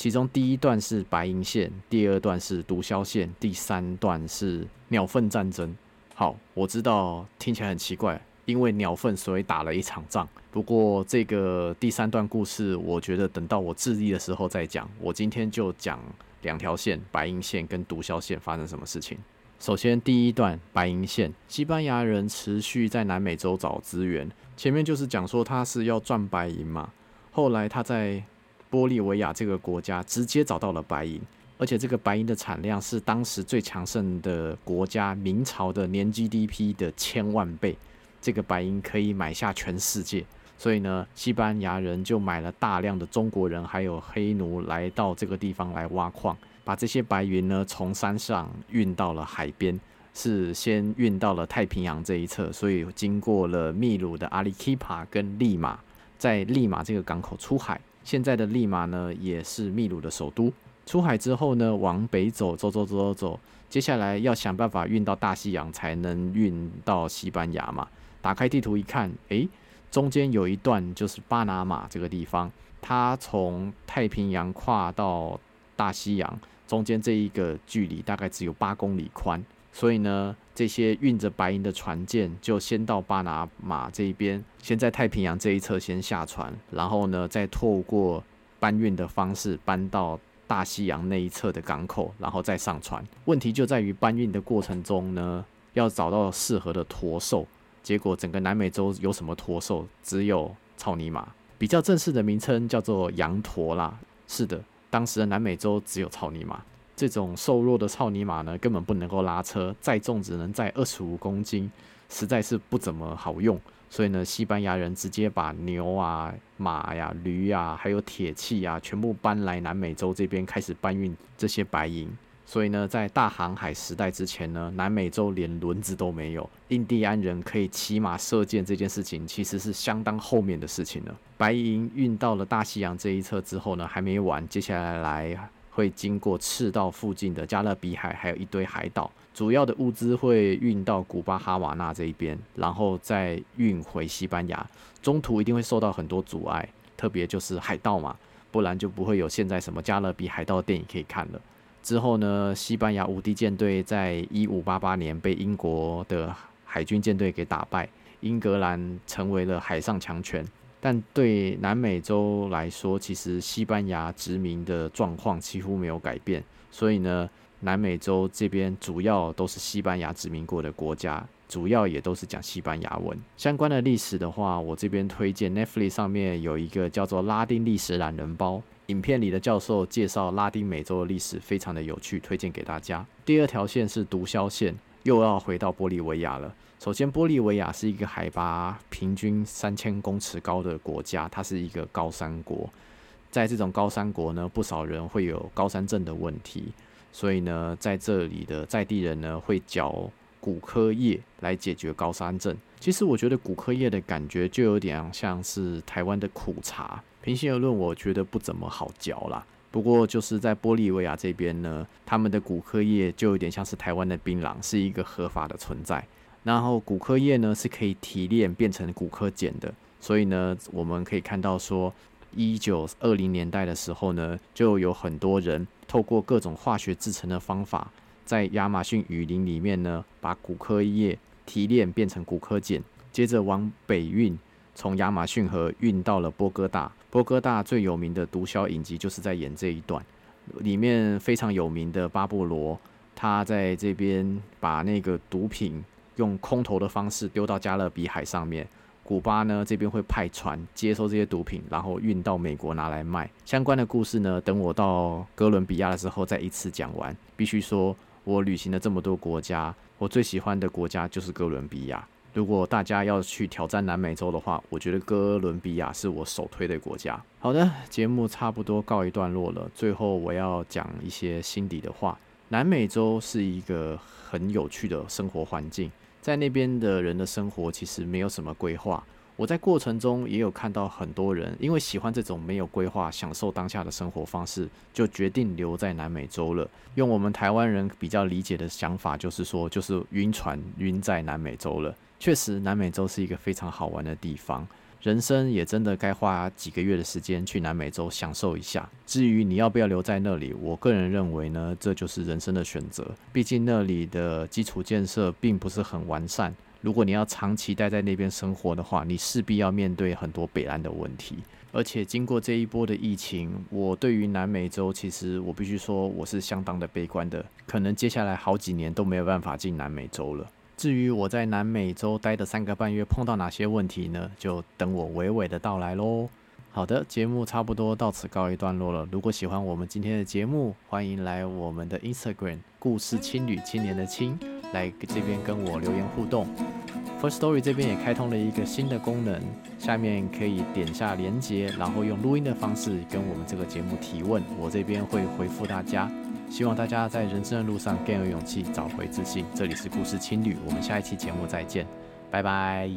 其中第一段是白银线，第二段是毒枭线，第三段是鸟粪战争。好，我知道听起来很奇怪，因为鸟粪所以打了一场仗。不过这个第三段故事，我觉得等到我智力的时候再讲。我今天就讲两条线，白银线跟毒枭线发生什么事情。首先第一段白银线，西班牙人持续在南美洲找资源，前面就是讲说他是要赚白银嘛，后来他在。玻利维亚这个国家直接找到了白银，而且这个白银的产量是当时最强盛的国家明朝的年 GDP 的千万倍。这个白银可以买下全世界，所以呢，西班牙人就买了大量的中国人还有黑奴来到这个地方来挖矿，把这些白银呢从山上运到了海边，是先运到了太平洋这一侧，所以经过了秘鲁的阿里基帕跟利马，在利马这个港口出海。现在的利马呢，也是秘鲁的首都。出海之后呢，往北走，走走走走走，接下来要想办法运到大西洋，才能运到西班牙嘛。打开地图一看，诶，中间有一段就是巴拿马这个地方，它从太平洋跨到大西洋，中间这一个距离大概只有八公里宽。所以呢，这些运着白银的船舰就先到巴拿马这一边，先在太平洋这一侧先下船，然后呢，再透过搬运的方式搬到大西洋那一侧的港口，然后再上船。问题就在于搬运的过程中呢，要找到适合的驼兽。结果整个南美洲有什么驼兽？只有草泥马。比较正式的名称叫做羊驼啦。是的，当时的南美洲只有草泥马。这种瘦弱的草泥马呢，根本不能够拉车，载重只能载二十五公斤，实在是不怎么好用。所以呢，西班牙人直接把牛啊、马呀、驴啊，还有铁器啊，全部搬来南美洲这边，开始搬运这些白银。所以呢，在大航海时代之前呢，南美洲连轮子都没有，印第安人可以骑马射箭这件事情，其实是相当后面的事情了。白银运到了大西洋这一侧之后呢，还没完，接下来来。会经过赤道附近的加勒比海，还有一堆海岛，主要的物资会运到古巴哈瓦那这一边，然后再运回西班牙。中途一定会受到很多阻碍，特别就是海盗嘛，不然就不会有现在什么加勒比海盗电影可以看了。之后呢，西班牙无敌舰队在一五八八年被英国的海军舰队给打败，英格兰成为了海上强权。但对南美洲来说，其实西班牙殖民的状况几乎没有改变，所以呢，南美洲这边主要都是西班牙殖民过的国家，主要也都是讲西班牙文。相关的历史的话，我这边推荐 Netflix 上面有一个叫做《拉丁历史懒人包》，影片里的教授介绍拉丁美洲的历史，非常的有趣，推荐给大家。第二条线是毒枭线，又要回到玻利维亚了。首先，玻利维亚是一个海拔平均三千公尺高的国家，它是一个高山国。在这种高山国呢，不少人会有高山症的问题，所以呢，在这里的在地人呢会嚼骨科叶来解决高山症。其实我觉得骨科叶的感觉就有点像是台湾的苦茶，平心而论，我觉得不怎么好嚼啦。不过就是在玻利维亚这边呢，他们的骨科叶就有点像是台湾的槟榔，是一个合法的存在。然后骨科液呢是可以提炼变成骨科碱的，所以呢，我们可以看到说，一九二零年代的时候呢，就有很多人透过各种化学制成的方法，在亚马逊雨林里面呢，把骨科液提炼变成骨科碱，接着往北运，从亚马逊河运到了波哥大。波哥大最有名的毒枭影集就是在演这一段，里面非常有名的巴布罗，他在这边把那个毒品。用空投的方式丢到加勒比海上面，古巴呢这边会派船接收这些毒品，然后运到美国拿来卖。相关的故事呢，等我到哥伦比亚的时候再一次讲完。必须说，我旅行了这么多国家，我最喜欢的国家就是哥伦比亚。如果大家要去挑战南美洲的话，我觉得哥伦比亚是我首推的国家。好的，节目差不多告一段落了，最后我要讲一些心底的话。南美洲是一个很有趣的生活环境。在那边的人的生活其实没有什么规划。我在过程中也有看到很多人，因为喜欢这种没有规划、享受当下的生活方式，就决定留在南美洲了。用我们台湾人比较理解的想法，就是说，就是晕船晕在南美洲了。确实，南美洲是一个非常好玩的地方。人生也真的该花几个月的时间去南美洲享受一下。至于你要不要留在那里，我个人认为呢，这就是人生的选择。毕竟那里的基础建设并不是很完善。如果你要长期待在那边生活的话，你势必要面对很多北岸的问题。而且经过这一波的疫情，我对于南美洲其实我必须说我是相当的悲观的，可能接下来好几年都没有办法进南美洲了。至于我在南美洲待的三个半月碰到哪些问题呢？就等我娓娓的道来喽。好的，节目差不多到此告一段落了。如果喜欢我们今天的节目，欢迎来我们的 Instagram 故事青旅青年的青来这边跟我留言互动。First Story 这边也开通了一个新的功能，下面可以点下连接，然后用录音的方式跟我们这个节目提问，我这边会回复大家。希望大家在人生的路上更有勇气，找回自信。这里是故事青旅，我们下一期节目再见，拜拜。